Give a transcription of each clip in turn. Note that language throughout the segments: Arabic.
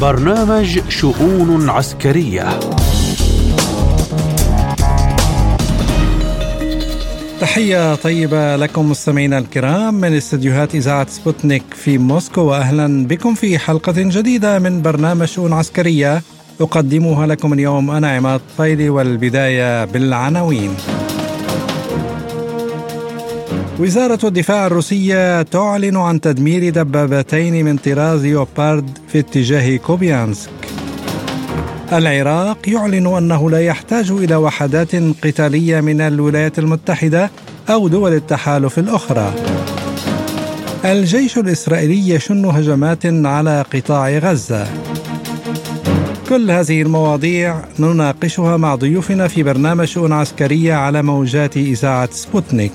برنامج شؤون عسكرية. تحية طيبة لكم مستمعينا الكرام من استديوهات إذاعة سبوتنيك في موسكو وأهلا بكم في حلقة جديدة من برنامج شؤون عسكرية أقدمها لكم اليوم أنا عماد طيلي والبداية بالعناوين. وزارة الدفاع الروسية تعلن عن تدمير دبابتين من طراز ليوبارد في اتجاه كوبيانسك. العراق يعلن أنه لا يحتاج إلى وحدات قتالية من الولايات المتحدة أو دول التحالف الأخرى. الجيش الإسرائيلي يشن هجمات على قطاع غزة. كل هذه المواضيع نناقشها مع ضيوفنا في برنامج شؤون عسكرية على موجات إذاعة سبوتنيك.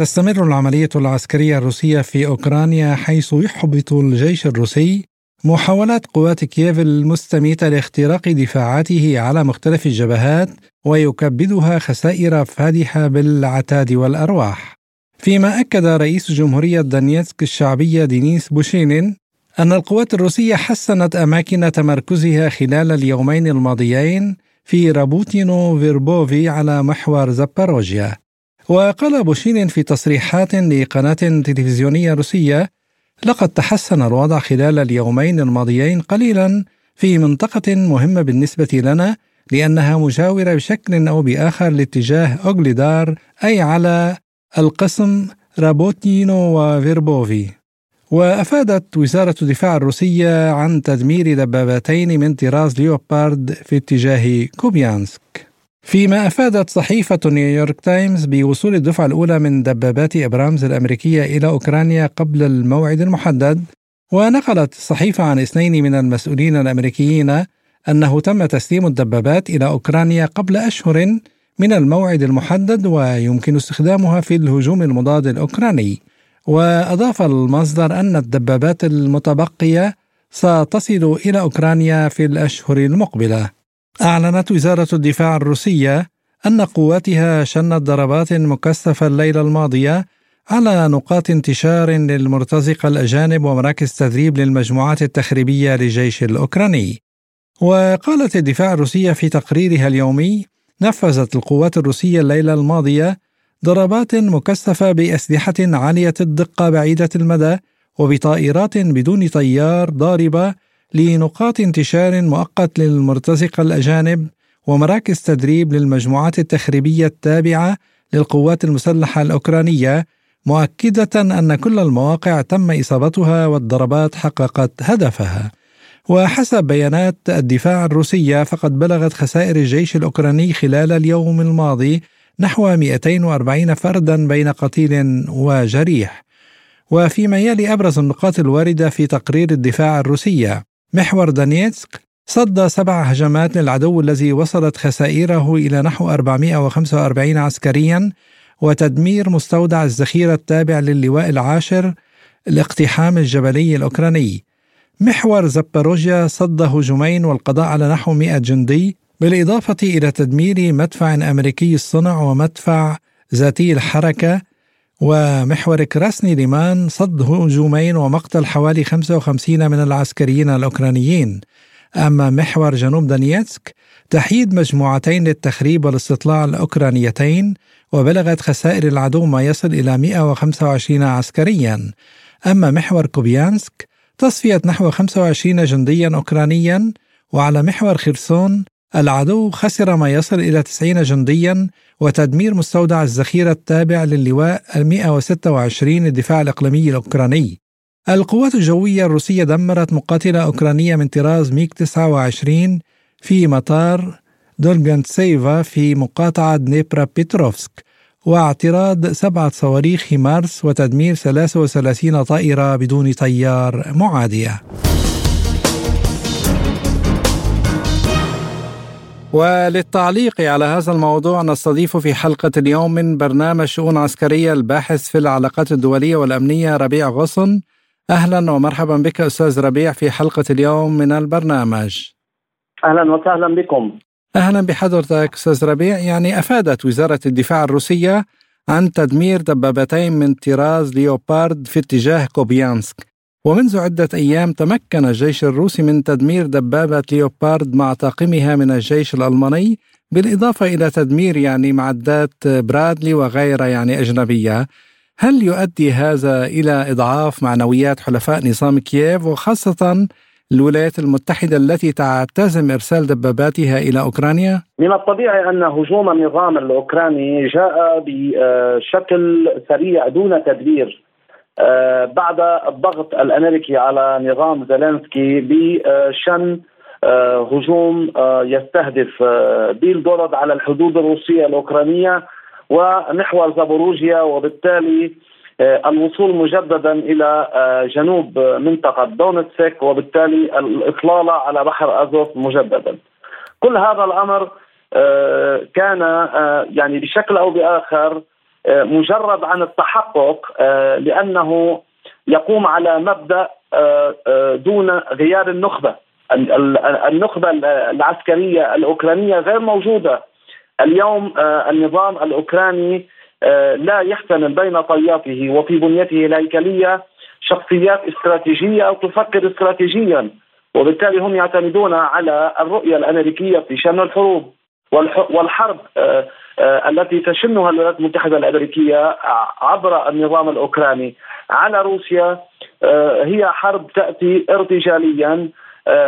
تستمر العملية العسكرية الروسية في أوكرانيا حيث يحبط الجيش الروسي محاولات قوات كييف المستميتة لاختراق دفاعاته على مختلف الجبهات ويكبدها خسائر فادحة بالعتاد والأرواح. فيما أكد رئيس جمهورية دونيتسك الشعبية دينيس بوشيلين أن القوات الروسية حسنت أماكن تمركزها خلال اليومين الماضيين في رابوتينو فيربوفي على محور زابوروجيا. وقال بوشيلين في تصريحات لقناة تلفزيونية روسية لقد تحسن الوضع خلال اليومين الماضيين قليلا في منطقة مهمة بالنسبة لنا لأنها مجاورة بشكل أو بآخر لاتجاه أوغليدار أي على القسم رابوتينو وفيربوفي. وأفادت وزارة الدفاع الروسية عن تدمير دبابتين من طراز ليوبارد في اتجاه كوبيانسك. فيما أفادت صحيفة نيويورك تايمز بوصول الدفعة الأولى من دبابات إبرامز الأمريكية إلى أوكرانيا قبل الموعد المحدد ونقلت الصحيفة عن اثنين من المسؤولين الأمريكيين أنه تم تسليم الدبابات إلى أوكرانيا قبل أشهر من الموعد المحدد ويمكن استخدامها في الهجوم المضاد الأوكراني. وأضاف المصدر أن الدبابات المتبقية ستصل إلى أوكرانيا في الأشهر المقبلة. أعلنت وزارة الدفاع الروسية أن قواتها شنت ضربات مكثفة الليلة الماضية على نقاط انتشار للمرتزقة الأجانب ومراكز تدريب للمجموعات التخريبية للجيش الأوكراني. وقالت الدفاع الروسية في تقريرها اليومي: نفذت القوات الروسية الليلة الماضية ضربات مكثفة بأسلحة عالية الدقة بعيدة المدى وبطائرات بدون طيار ضاربة لنقاط انتشار مؤقت للمرتزقة الأجانب ومراكز تدريب للمجموعات التخريبية التابعة للقوات المسلحة الأوكرانية مؤكدة أن كل المواقع تم إصابتها والضربات حققت هدفها. وحسب بيانات الدفاع الروسية فقد بلغت خسائر الجيش الأوكراني خلال اليوم الماضي نحو 240 فردا بين قتيل وجريح. وفيما يلي أبرز النقاط الواردة في تقرير الدفاع الروسية محور دانيتسك صد سبع هجمات للعدو الذي وصلت خسائره إلى نحو 445 عسكريا وتدمير مستودع الذخيرة التابع للواء العاشر الاقتحام الجبلي الأوكراني. محور زباروجيا صد هجومين والقضاء على نحو 100 جندي بالإضافة إلى تدمير مدفع أمريكي الصنع ومدفع ذاتي الحركة ومحور كراسني ليمان صد هجومين ومقتل حوالي 55 من العسكريين الأوكرانيين. أما محور جنوب دانيتسك تحييد مجموعتين للتخريب والاستطلاع الأوكرانيتين وبلغت خسائر العدو ما يصل إلى 125 عسكريا. أما محور كوبيانسك تصفية نحو 25 جنديا أوكرانيا وعلى محور خرسون العدو خسر ما يصل إلى 90 جنديا وتدمير مستودع الذخيرة التابع للواء 126 الدفاع الإقليمي الأوكراني. القوات الجوية الروسية دمرت مقاتلة أوكرانية من طراز ميغ 29 في مطار دولغانتسيفا في مقاطعة دنيبرا بيتروفسك واعتراض سبعة صواريخ هيمارس وتدمير 33 طائرة بدون طيار معادية. وللتعليق على هذا الموضوع نستضيف في حلقة اليوم من برنامج شؤون عسكرية الباحث في العلاقات الدولية والأمنية ربيع غصن. أهلا ومرحبا بك أستاذ ربيع في حلقة اليوم من البرنامج. أهلا وسهلا بكم. أهلا بحضرتك أستاذ ربيع. يعني أفادت وزارة الدفاع الروسية عن تدمير دبابتين من طراز ليوبارد في اتجاه كوبيانسك. ومنذ عدة أيام تمكن الجيش الروسي من تدمير دبابة ليوبارد مع طاقمها من الجيش الألماني بالإضافة إلى تدمير يعني معدات برادلي وغيرها يعني أجنبية هل يؤدي هذا إلى إضعاف معنويات حلفاء نظام كييف وخاصة الولايات المتحدة التي تعتزم إرسال دباباتها إلى أوكرانيا؟ من الطبيعي أن هجوم النظام الأوكراني جاء بشكل سريع دون تدبير بعد الضغط الأمريكي على نظام زيلينسكي بشن آه، هجوم آه، يستهدف بيلغورود على الحدود الروسية الأوكرانية ونحو زابوروجيا وبالتالي آه، الوصول مجددا إلى آه، جنوب منطقة دونتسك وبالتالي الاطلاله على بحر أزوف مجددا. كل هذا الأمر آه، كان يعني بشكل أو بآخر مجرد عن التحقق لأنه يقوم على مبدأ دون غيار النخبة. النخبة العسكرية الأوكرانية غير موجودة. اليوم النظام الأوكراني آه، لا يحتمل بين طياته وفي بنيته الهيكلية شخصيات استراتيجية أو تفكر استراتيجيا وبالتالي هم يعتمدون على الرؤية الأمريكية في شان الحروب والحرب آه، آه، التي تشنها الولايات المتحدة الأمريكية عبر النظام الأوكراني على روسيا هي حرب تأتي ارتجاليا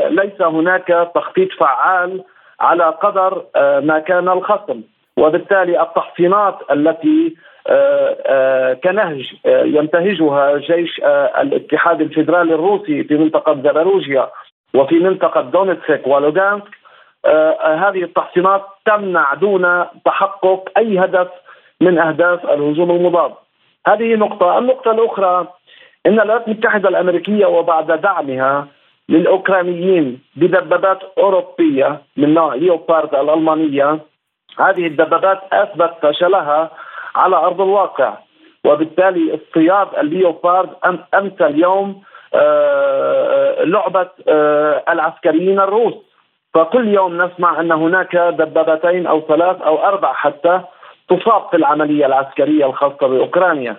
ليس هناك تخطيط فعال على قدر ما كان الخصم. وبالتالي التحصينات التي آه، آه، كنهج آه، ينتهجها جيش الاتحاد الفيدرالي الروسي في منطقة زاباروجيا وفي منطقة دونتسك ولوغانسك هذه التحصينات تمنع دون تحقق أي هدف من أهداف الهجوم المضاد. هذه نقطة. النقطة الأخرى أن الولايات المتحدة الأمريكية وبعد دعمها للأوكرانيين بدبابات أوروبية من نوع ليوبارد الألمانية هذه الدبابات أثبت فشلها على أرض الواقع. وبالتالي اصطياد الليوبارد أمس اليوم آه، لعبة آه، العسكريين الروس. فكل يوم نسمع أن هناك دبابتين أو ثلاث أو أربع حتى تصاب في العملية العسكرية الخاصة بأوكرانيا.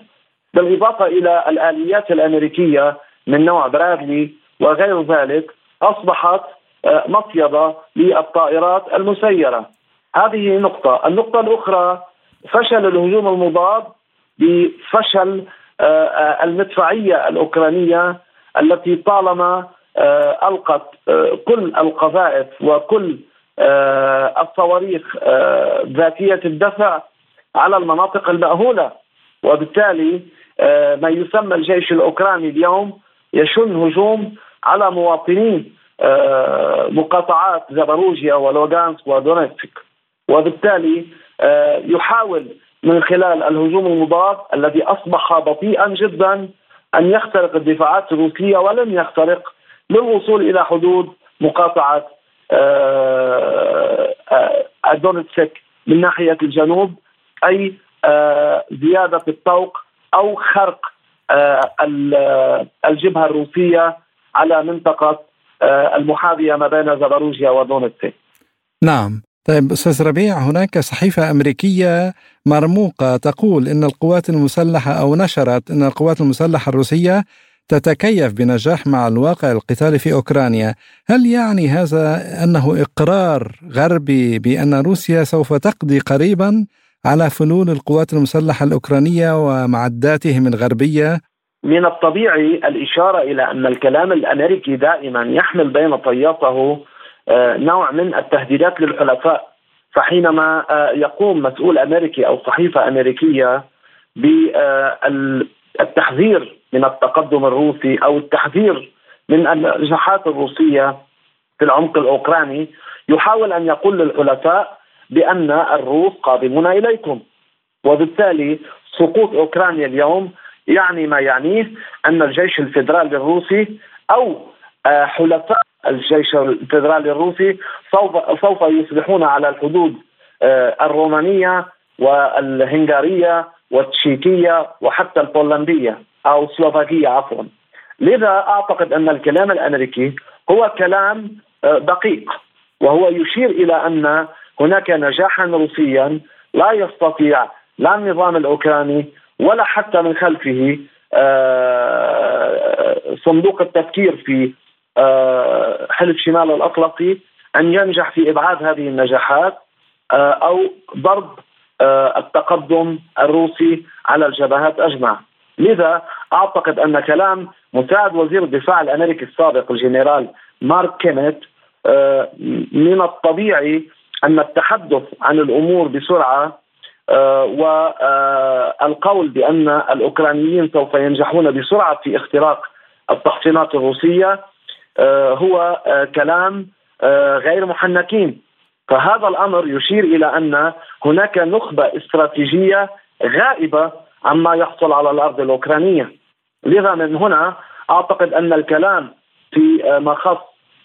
بالإضافة إلى الآليات الأمريكية من نوع برادلي وغير ذلك أصبحت آه، مصيده للطائرات المسيرة. هذه نقطة. النقطة الأخرى فشل الهجوم المضاد بفشل آه، آه، المدفعية الأوكرانية التي طالما آه، ألقت كل القذائف وكل الصواريخ ذاتية الدفع على المناطق المأهولة. وبالتالي ما يسمى الجيش الأوكراني اليوم يشن هجوم على مواطنين مقاطعات زاباروجيا ولوغانسك ودونيتسك. وبالتالي آه، يحاول من خلال الهجوم المضاد الذي أصبح بطيئا جدا أن يخترق الدفاعات الروسية ولم يخترق للوصول إلى حدود مقاطعة آه، آه، دونتسك من ناحية الجنوب أي زيادة الطوق أو خرق الجبهة الروسية على منطقة المحاذية ما بين زاباروجيا ودونتسك. نعم طيب أستاذ ربيع هناك صحيفة أمريكية مرموقة تقول إن القوات المسلحة أو نشرت إن القوات المسلحة الروسية تتكيف بنجاح مع الواقع القتالي في أوكرانيا، هل يعني هذا أنه إقرار غربي بأن روسيا سوف تقضي قريبا على فلول القوات المسلحة الأوكرانية ومعداتهم الغربية؟ من الطبيعي الإشارة إلى أن الكلام الأمريكي دائما يحمل بين طياته آه، نوع من التهديدات للحلفاء فحينما آه، يقوم مسؤول أمريكي أو صحيفة أمريكية بالتحذير من التقدم الروسي أو التحذير من النجاحات الروسية في العمق الأوكراني يحاول أن يقول للحلفاء بأن الروس قادمون إليكم. وبالتالي سقوط أوكرانيا اليوم يعني ما يعنيه أن الجيش الفيدرالي الروسي أو آه، حلفاء الجيش الفيدرالي الروسي سوف سوف يصبحون على الحدود آه، الرومانية والهنغارية والتشيكية وحتى البولندية أو سلوفاكية عفوا. لذا أعتقد أن الكلام الأمريكي هو كلام آه، دقيق وهو يشير إلى أن هناك نجاحا روسيا لا يستطيع لا النظام الأوكراني ولا حتى من خلفه آه، صندوق التفكير في آه، حلف شمال الاطلسي أن ينجح في إبعاد هذه النجاحات أو ضرب التقدم الروسي على الجبهات أجمع. لذا أعتقد أن كلام مساعد وزير الدفاع الأمريكي السابق الجنرال مارك كينيت من الطبيعي أن التحدث عن الأمور بسرعة آه، والقول بأن الأوكرانيين سوف ينجحون بسرعة في اختراق التحصينات الروسية آه، هو آه، كلام غير محنكين. فهذا الأمر يشير إلى أن هناك نخبة استراتيجية غائبة عما يحصل على الأرض الأوكرانية. لذا من هنا أعتقد أن الكلام في ما خص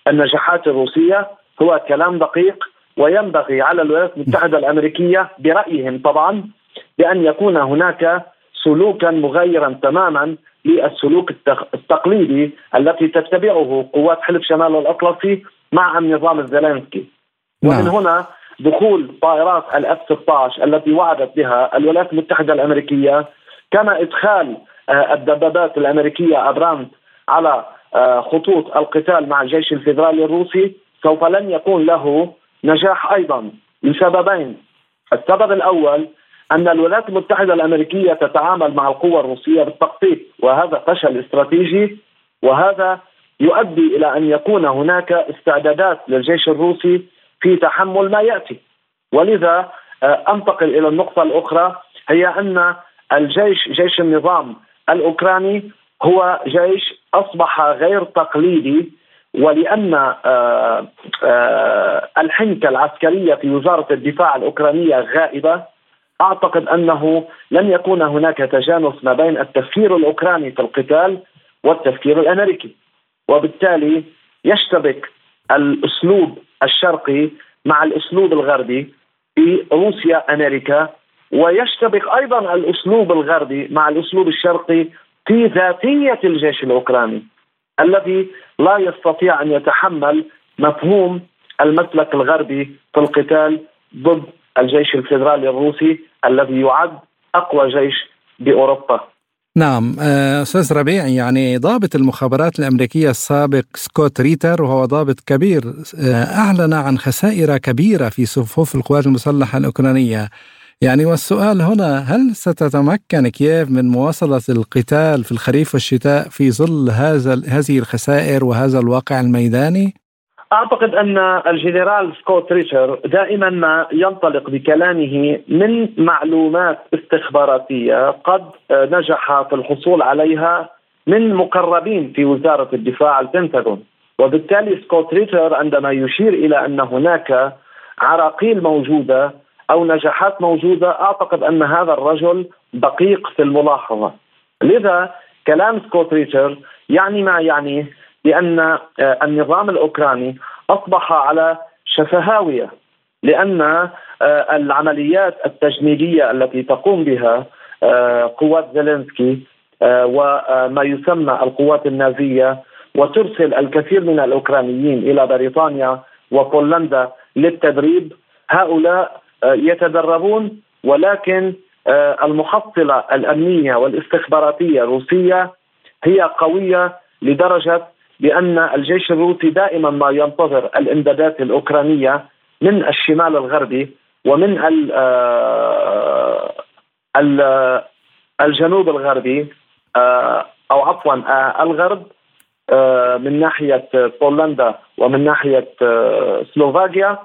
النجاحات الروسية هو كلام دقيق وينبغي على الولايات المتحدة الأمريكية برأيهم طبعا بأن يكون هناك سلوكا مغايرا تماما للسلوك التقليدي التي تتبعه قوات حلف شمال الأطلسي مع النظام الزيلينسكي. ومن نعم. هنا دخول طائرات ال F 16 التي وعدت بها الولايات المتحدة الأمريكية كما إدخال آه، الدبابات الأمريكية ابرامز على آه، خطوط القتال مع الجيش الفيدرالي الروسي سوف لن يكون له نجاح أيضا لسببين السبب الأول أن الولايات المتحدة الأمريكية تتعامل مع القوى الروسية بالتقسيط وهذا فشل استراتيجي وهذا يؤدي إلى أن يكون هناك استعدادات للجيش الروسي في تحمل ما يأتي. ولذا آه، أنتقل إلى النقطة الأخرى هي أن الجيش جيش النظام الأوكراني هو جيش أصبح غير تقليدي ولأن آه، آه، الحنكة العسكرية في وزارة الدفاع الأوكرانية غائبة. أعتقد أنه لن يكون هناك تجانس ما بين التفكير الأوكراني في القتال والتفكير الأمريكي. وبالتالي يشتبك الأسلوب الشرقي مع الأسلوب الغربي في روسيا أمريكا ويشتبك أيضا الأسلوب الغربي مع الأسلوب الشرقي في ذاتية الجيش الأوكراني الذي لا يستطيع أن يتحمل مفهوم المسلك الغربي في القتال ضد الجيش الفيدرالي الروسي الذي يعد أقوى جيش بأوروبا. نعم آه، أستاذ ربيع يعني ضابط المخابرات الأمريكية السابق سكوت ريتر وهو ضابط كبير آه، أعلن عن خسائر كبيرة في صفوف القوات المسلحة الأوكرانية يعني والسؤال هنا هل ستتمكن كييف من مواصلة القتال في الخريف والشتاء في ظل هذا هذه الخسائر وهذا الواقع الميداني؟ أعتقد أن الجنرال سكوت ريتشر دائما ما ينطلق بكلامه من معلومات استخباراتية قد نجح في الحصول عليها من مقربين في وزارة الدفاع البنتاغون. وبالتالي سكوت ريتشر عندما يشير إلى أن هناك عراقيل موجودة أو نجاحات موجودة أعتقد أن هذا الرجل دقيق في الملاحظة. لذا كلام سكوت ريتشر يعني ما يعنيه بان آه، النظام الأوكراني أصبح على شفهاوية لأن آه، العمليات التجنيدية التي تقوم بها آه، قوات زيلينسكي وما يسمى القوات النازية وترسل الكثير من الأوكرانيين إلى بريطانيا وبولندا للتدريب هؤلاء يتدربون ولكن المحصلة الأمنية والاستخباراتية الروسية هي قوية لدرجة بأن الجيش الروسي دائما ما ينتظر الإمدادات الأوكرانية من الشمال الغربي ومن آه، الجنوب الغربي أو عفوا الغرب من ناحية بولندا ومن ناحية سلوفاكيا.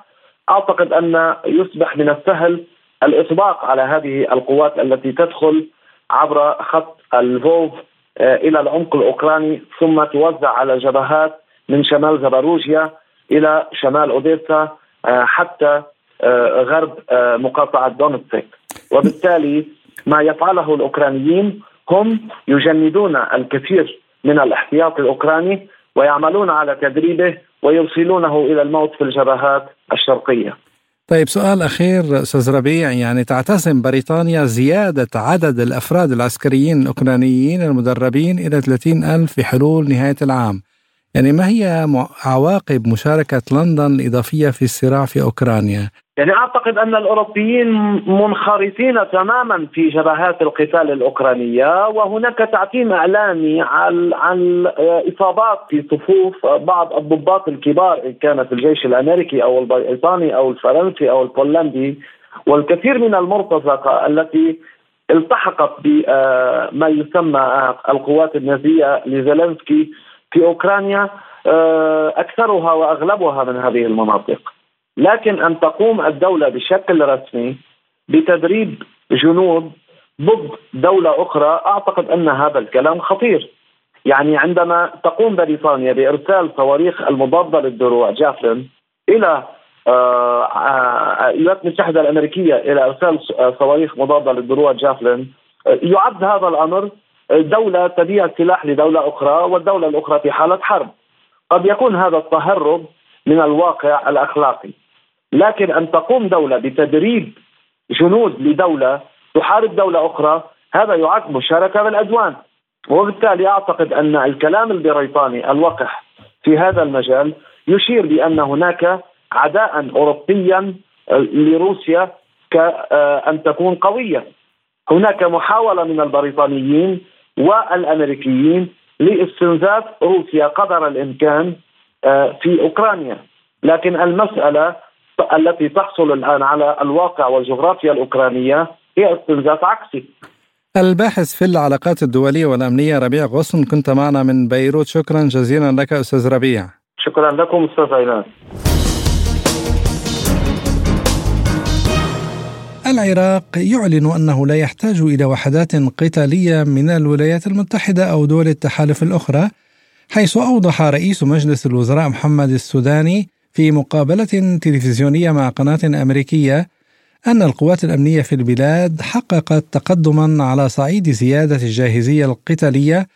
أعتقد أن يصبح من السهل الإطباق على هذه القوات التي تدخل عبر خط الفوف آه، إلى العمق الأوكراني ثم توزع على جبهات من شمال زباروجيا إلى شمال أوديسا آه، حتى آه، غرب مقاطعة دونتسك وبالتالي ما يفعله الأوكرانيين هم يجندون الكثير من الاحتياط الأوكراني ويعملون على تدريبه ويرسلونه إلى الموت في الجبهات الشرقية. طيب سؤال أخير أستاذ ربيع يعني تعتزم بريطانيا زيادة عدد الأفراد العسكريين الأوكرانيين المدربين إلى 30 ألف في حلول نهاية العام يعني ما هي عواقب مشاركة لندن الإضافية في الصراع في أوكرانيا؟ يعني أعتقد أن الأوروبيين منخرطين تماما في جبهات القتال الأوكرانية وهناك تعتيم إعلامي عن عن إصابات في صفوف بعض الضباط الكبار إن كان في الجيش الأمريكي أو البريطاني أو الفرنسي أو البولندي والكثير من المرتزقة التي التحقت بما يسمى القوات النازية لزيلينسكي في أوكرانيا أكثرها وأغلبها من هذه المناطق. لكن أن تقوم الدولة بشكل رسمي بتدريب جنود ضد دولة أخرى أعتقد أن هذا الكلام خطير. يعني عندما تقوم بريطانيا بإرسال صواريخ المضادة للدروع جافلين إلى آه، آه، الولايات المتحدة الأمريكية إلى إرسال صواريخ مضادة للدروع جافلين آه، يعد هذا الأمر دولة تبيع سلاح لدولة أخرى والدولة الأخرى في حالة حرب. قد يكون هذا التهرب من الواقع الأخلاقي. لكن أن تقوم دولة بتدريب جنود لدولة تحارب دولة أخرى هذا يعد مشاركه بالعدوان وبالتالي أعتقد أن الكلام البريطاني الوقح في هذا المجال يشير بأن هناك عداء اوروبيا لروسيا كأن تكون قوية. هناك محاولة من البريطانيين والأمريكيين لاستنزاف روسيا قدر الإمكان آه، في أوكرانيا، لكن المسألة التي تحصل الآن على الواقع والجغرافيا الأوكرانية هي استنزاف عكسي. الباحث في العلاقات الدولية والأمنية ربيع غصن كنت معنا من بيروت شكرا جزيلا لك أستاذ ربيع. شكرا لكم أستاذ عينان. العراق يعلن أنه لا يحتاج إلى وحدات قتالية من الولايات المتحدة أو دول التحالف الأخرى حيث أوضح رئيس مجلس الوزراء محمد السوداني في مقابلة تلفزيونية مع قناة أمريكية أن القوات الأمنية في البلاد حققت تقدما على صعيد زيادة الجاهزية القتالية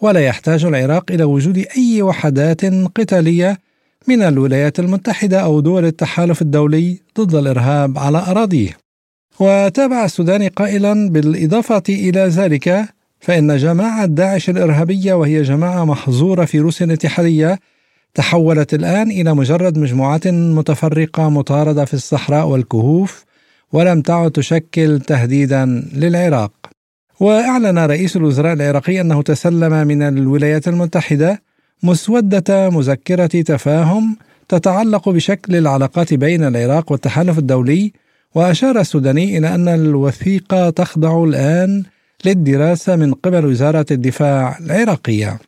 ولا يحتاج العراق إلى وجود أي وحدات قتالية من الولايات المتحدة أو دول التحالف الدولي ضد الإرهاب على أراضيه. وتابع السوداني قائلا بالإضافة إلى ذلك فإن جماعة داعش الإرهابية وهي جماعة محظورة في روسيا الاتحادية تحولت الآن إلى مجرد مجموعات متفرقة مطاردة في الصحراء والكهوف ولم تعد تشكل تهديدا للعراق. وأعلن رئيس الوزراء العراقي أنه تسلم من الولايات المتحدة مسودة مذكرة تفاهم تتعلق بشكل العلاقات بين العراق والتحالف الدولي وأشار السوداني إلى أن الوثيقة تخضع الآن للدراسة من قبل وزارة الدفاع العراقية.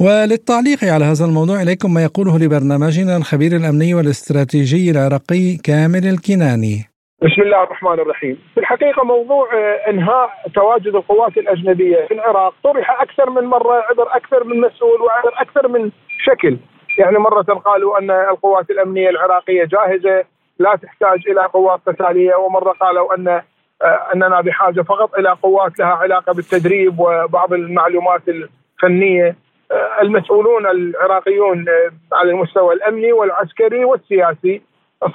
وللتعليق على هذا الموضوع إليكم ما يقوله لبرنامجنا الخبير الأمني والاستراتيجي العراقي كامل الكناني. بسم الله الرحمن الرحيم. في الحقيقة موضوع آه، إنهاء تواجد القوات الأجنبية في العراق طرح أكثر من مرة عبر أكثر من مسؤول وعبر أكثر من شكل. يعني مرة قالوا أن القوات الأمنية العراقية جاهزة لا تحتاج إلى قوات قتالية ومرة قالوا أن آه، أننا بحاجة فقط إلى قوات لها علاقة بالتدريب وبعض المعلومات الفنية. المسؤولون العراقيون على المستوى الأمني والعسكري والسياسي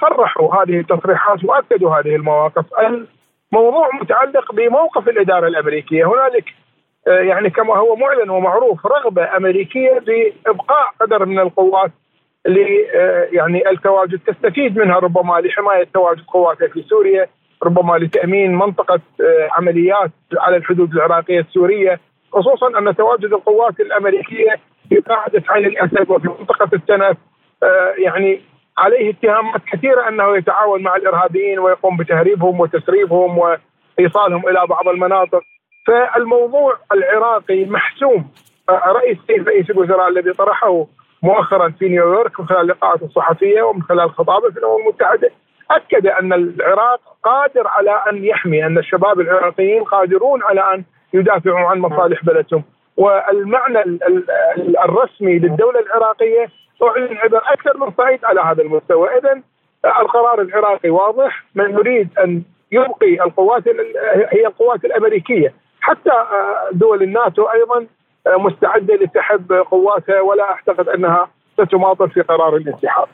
صرحوا هذه التصريحات وأكدوا هذه المواقف. الموضوع متعلق بموقف الإدارة الأمريكية. هنالك يعني كما هو معلن ومعروف رغبة أمريكية بإبقاء قدر من القوات ل يعني التواجد. تستفيد منها ربما لحماية تواجد قواتها في سوريا ربما لتأمين منطقة عمليات على الحدود العراقية السورية خصوصا أن تواجد القوات الأمريكية في قاعدة عين الأسد وفي منطقة التنف آه، يعني عليه اتهامات كثيرة أنه يتعاون مع الإرهابيين ويقوم بتهريبهم وتسريبهم وإيصالهم إلى بعض المناطق. فالموضوع العراقي محسوم. آه، رئيس رئيس الوزراء الذي طرحه مؤخرا في نيويورك من خلال لقاءاته الصحفية ومن خلال خطابه في الأمم المتحدة أكد أن العراق قادر على أن يحمي أن الشباب العراقيين قادرون على أن يدافعوا عن مصالح بلدهم. والمعنى الرسمي للدولة العراقية أعلن عبر أكثر من صعيد على هذا المستوى. إذا القرار العراقي واضح. من يريد أن يبقي القوات هي القوات الأمريكية. حتى دول الناتو أيضا مستعدة لسحب قواتها ولا أعتقد أنها ستماطل في قرار الانسحاب.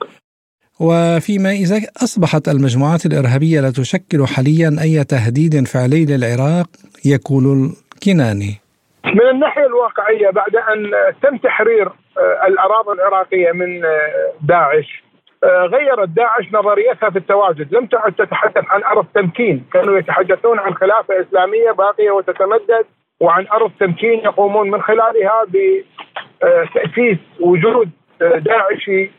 وفيما إذا أصبحت المجموعات الإرهابية لا تشكل حاليا أي تهديد فعلي للعراق يقول كناني من الناحية الواقعية بعد أن تم تحرير آه، الأراضي العراقية من آه، داعش آه، غيرت داعش نظريتها في التواجد. لم تعد تتحدث عن أرض تمكين. كانوا يتحدثون عن خلافة إسلامية باقية وتتمدد وعن أرض تمكين يقومون من خلالها بتأسيس وجود داعشي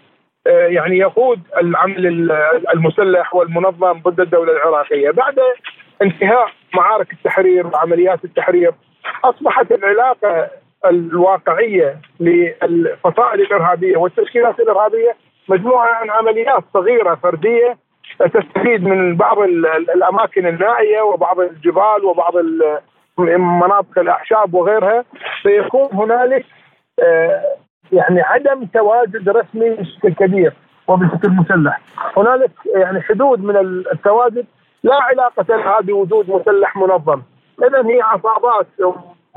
يعني يقود العمل المسلح والمنظم ضد الدولة العراقية. بعد انتهاء معارك التحرير وعمليات التحرير أصبحت العلاقة الواقعية للفصائل الإرهابية والتشكيلات الإرهابية مجموعة عن عمليات صغيرة فردية تستفيد من بعض الأماكن النائية وبعض الجبال وبعض مناطق الأعشاب وغيرها. سيكون هنالك آه، يعني عدم تواجد رسمي بشكل كبير وبشكل مسلح. هنالك يعني حدود من التواجد لا علاقة لها بوجود مسلح منظم. اذا هي عصابات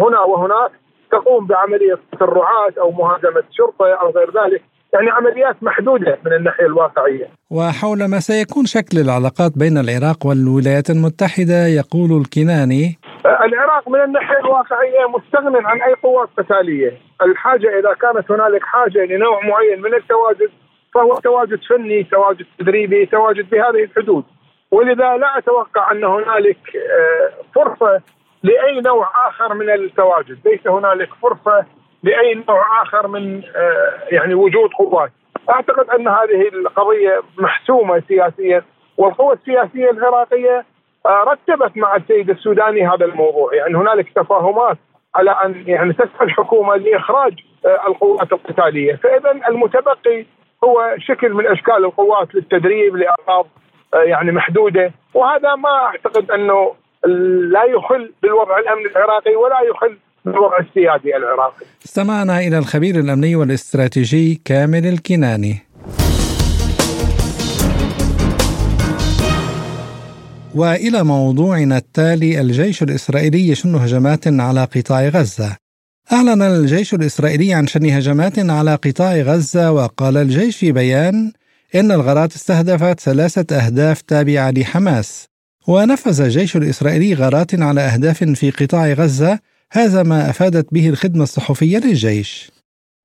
هنا وهناك تقوم بعملية تسرعات أو مهاجمة شرطة أو غير ذلك يعني عمليات محدودة من الناحية الواقعية. وحول ما سيكون شكل العلاقات بين العراق والولايات المتحدة يقول الكناني العراق من الناحية الواقعية مستغن عن أي قوات قتالية، الحاجة إذا كانت هنالك حاجة لنوع معين من التواجد فهو تواجد فني، تواجد تدريبي، تواجد بهذه الحدود. ولذا لا أتوقع أن هنالك آه، فرصة لأي نوع آخر من التواجد، ليس هنالك فرصة لأي نوع آخر من آه، يعني وجود قوات. أعتقد أن هذه القضية محسومة سياسيا والقوى السياسية العراقية آه، رتبت مع السيد السوداني هذا الموضوع، يعني هنالك تفاهمات على أن يعني تسعى الحكومة لإخراج القوات القتالية، فاذا المتبقي هو شكل من أشكال القوات للتدريب لاغراض يعني محدودة، وهذا ما أعتقد أنه لا يخل بالوضع الامني العراقي ولا يخل الوضع السيادي العراقي. استمعنا إلى الخبير الأمني والاستراتيجي كامل الكناني. وإلى موضوعنا التالي الجيش الإسرائيلي يشن هجمات على قطاع غزة. أعلن الجيش الإسرائيلي عن شن هجمات على قطاع غزة وقال الجيش في بيان إن الغارات استهدفت ثلاثة أهداف تابعة لحماس. ونفذ الجيش الإسرائيلي غارات على أهداف في قطاع غزة هذا ما أفادت به الخدمة الصحفية للجيش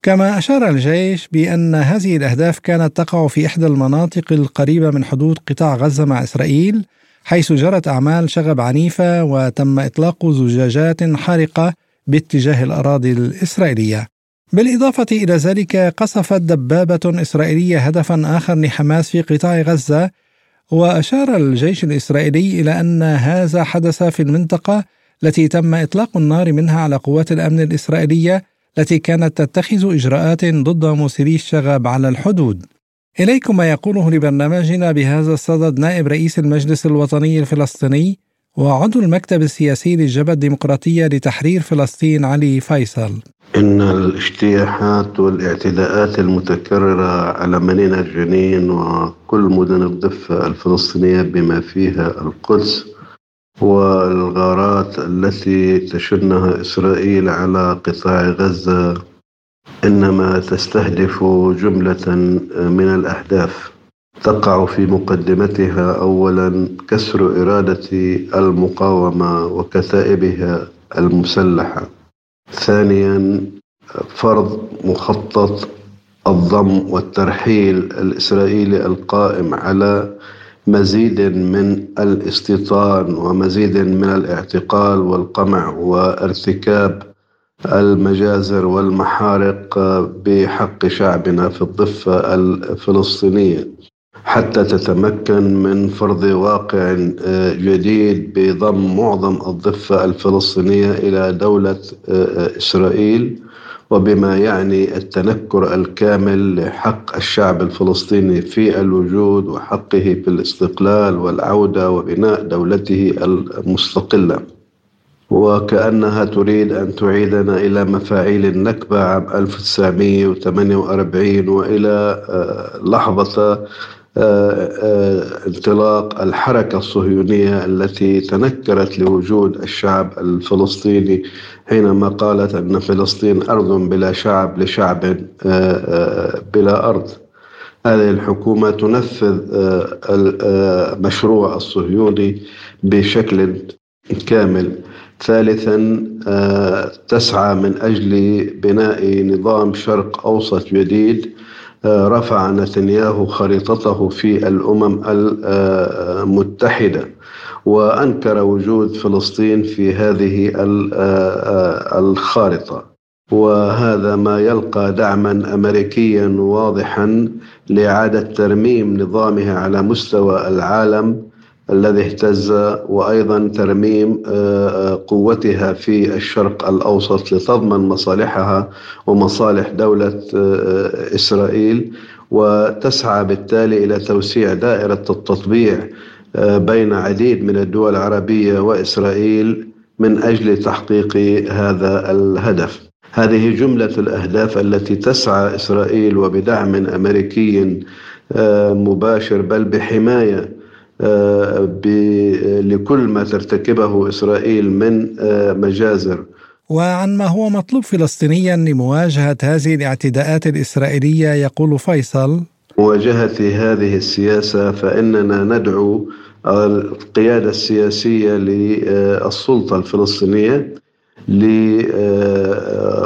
كما أشار الجيش بأن هذه الأهداف كانت تقع في إحدى المناطق القريبة من حدود قطاع غزة مع إسرائيل حيث جرت أعمال شغب عنيفة وتم إطلاق زجاجات حارقة باتجاه الأراضي الإسرائيلية بالإضافة إلى ذلك قصفت دبابة إسرائيلية هدفا آخر لحماس في قطاع غزة وأشار الجيش الإسرائيلي إلى أن هذا حدث في المنطقة التي تم إطلاق النار منها على قوات الأمن الإسرائيلية التي كانت تتخذ إجراءات ضد مسيري الشغب على الحدود. إليكم ما يقوله لبرنامجنا بهذا الصدد نائب رئيس المجلس الوطني الفلسطيني وعضو المكتب السياسي للجبهة الديمقراطية لتحرير فلسطين علي فيصل. إن الاجتياحات والاعتداءات المتكررة على مدينة جنين وكل مدن الضفة الفلسطينية بما فيها القدس والغارات التي تشنها إسرائيل على قطاع غزة إنما تستهدف جملة من الأهداف. تقع في مقدمتها أولا كسر إرادة المقاومة وكتائبها المسلحة. ثانيا فرض مخطط الضم والترحيل الإسرائيلي القائم على مزيد من الاستيطان ومزيد من الاعتقال والقمع وارتكاب المجازر والمحارق بحق شعبنا في الضفة الفلسطينية. حتى تتمكن من فرض واقع جديد بضم معظم الضفة الفلسطينية إلى دولة إسرائيل وبما يعني التنكر الكامل لحق الشعب الفلسطيني في الوجود وحقه في الاستقلال والعودة وبناء دولته المستقلة. وكأنها تريد أن تعيدنا إلى مفاعيل النكبة عام 1948 وإلى آه، لحظة آه، آه، انطلاق الحركة الصهيونية التي تنكرت لوجود الشعب الفلسطيني حينما قالت أن فلسطين أرض بلا شعب لشعب آه، بلا أرض. هذه الحكومة تنفذ المشروع الصهيوني بشكل كامل. ثالثا تسعى من أجل بناء نظام شرق أوسط جديد. رفع نتنياهو خريطته في الأمم المتحدة وأنكر وجود فلسطين في هذه الخارطة. وهذا ما يلقى دعما امريكيا واضحا لإعادة ترميم نظامها على مستوى العالم الذي اهتز وأيضا ترميم قوتها في الشرق الأوسط لتضمن مصالحها ومصالح دولة إسرائيل وتسعى بالتالي إلى توسيع دائرة التطبيع بين عديد من الدول العربية وإسرائيل من أجل تحقيق هذا الهدف. هذه جملة الأهداف التي تسعى إسرائيل وبدعم أمريكي مباشر بل بحماية لكل ما ترتكبه إسرائيل من مجازر. وعن ما هو مطلوب فلسطينيا لمواجهة هذه الاعتداءات الإسرائيلية يقول فيصل. مواجهة هذه السياسة فإننا ندعو القيادة السياسية للسلطة الفلسطينية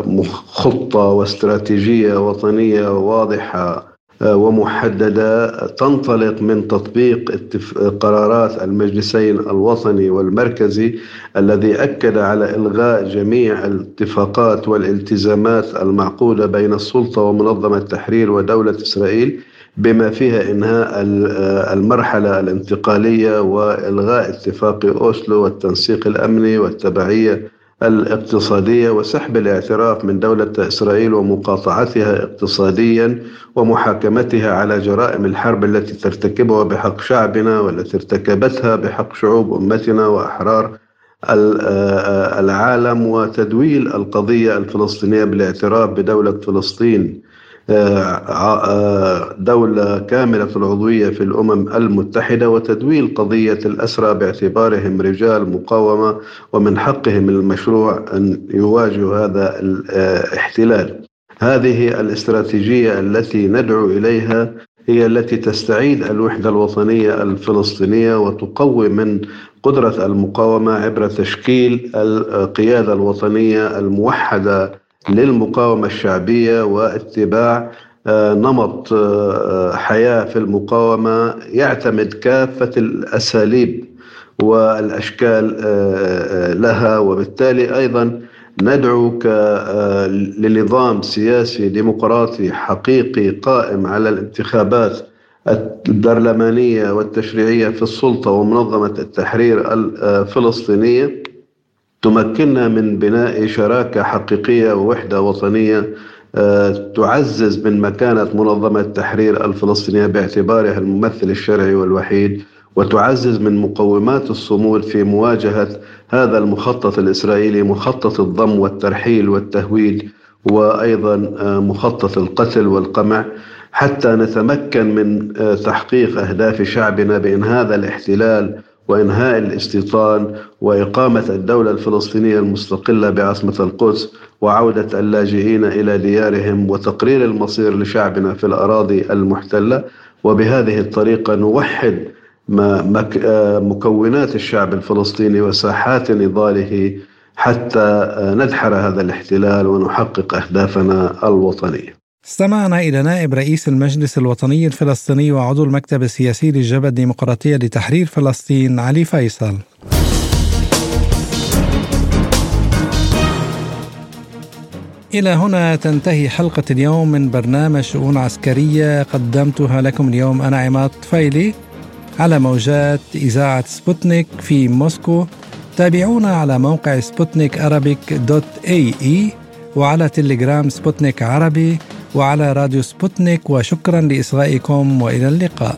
لخطه واستراتيجية وطنية واضحة ومحددة تنطلق من تطبيق قرارات المجلسين الوطني والمركزي الذي أكد على إلغاء جميع الاتفاقات والالتزامات المعقودة بين السلطة ومنظمة التحرير ودولة إسرائيل بما فيها إنهاء المرحلة الانتقالية وإلغاء اتفاق أوسلو والتنسيق الأمني والتبعية الاقتصادية وسحب الاعتراف من دولة إسرائيل ومقاطعتها اقتصاديا ومحاكمتها على جرائم الحرب التي ترتكبها بحق شعبنا والتي ارتكبتها بحق شعوب أمتنا وأحرار العالم وتدويل القضية الفلسطينية بالاعتراف بدولة فلسطين. دولة كاملة العضوية في الأمم المتحدة وتدويل قضية الأسرى باعتبارهم رجال مقاومة ومن حقهم المشروع أن يواجهوا هذا الاحتلال. هذه الاستراتيجية التي ندعو إليها هي التي تستعيد الوحدة الوطنية الفلسطينية وتقوي من قدرة المقاومة عبر تشكيل القيادة الوطنية الموحدة للمقاومة الشعبية واتباع نمط حياة في المقاومة. يعتمد كافة الأساليب والأشكال لها. وبالتالي أيضا ندعو لنظام سياسي ديمقراطي حقيقي قائم على الانتخابات البرلمانية والتشريعية في السلطة ومنظمة التحرير الفلسطينية تمكننا من بناء شراكة حقيقية ووحدة وطنية تعزز من مكانة منظمة التحرير الفلسطينية باعتبارها الممثل الشرعي والوحيد وتعزز من مقومات الصمود في مواجهة هذا المخطط الإسرائيلي مخطط الضم والترحيل والتهويد وأيضا مخطط القتل والقمع. حتى نتمكن من تحقيق أهداف شعبنا بأن هذا الاحتلال وإنهاء الاستيطان وإقامة الدولة الفلسطينية المستقلة بعاصمة القدس وعودة اللاجئين إلى ديارهم وتقرير المصير لشعبنا في الأراضي المحتلة. وبهذه الطريقة نوحد مكونات الشعب الفلسطيني وساحات نضاله حتى ندحر هذا الاحتلال ونحقق أهدافنا الوطنية. استمعنا إلى نائب رئيس المجلس الوطني الفلسطيني وعضو المكتب السياسي للجبهة الديمقراطية لتحرير فلسطين علي فيصل. إلى هنا تنتهي حلقة اليوم من برنامج شؤون عسكرية قدمتها لكم اليوم أنا عماد طفيلي على موجات إذاعة سبوتنيك في موسكو تابعونا على موقع سبوتنيك dot AE وعلى تليجرام سبوتنيك عربي وعلى راديو سبوتنيك وشكرا لإصغائكم وإلى اللقاء.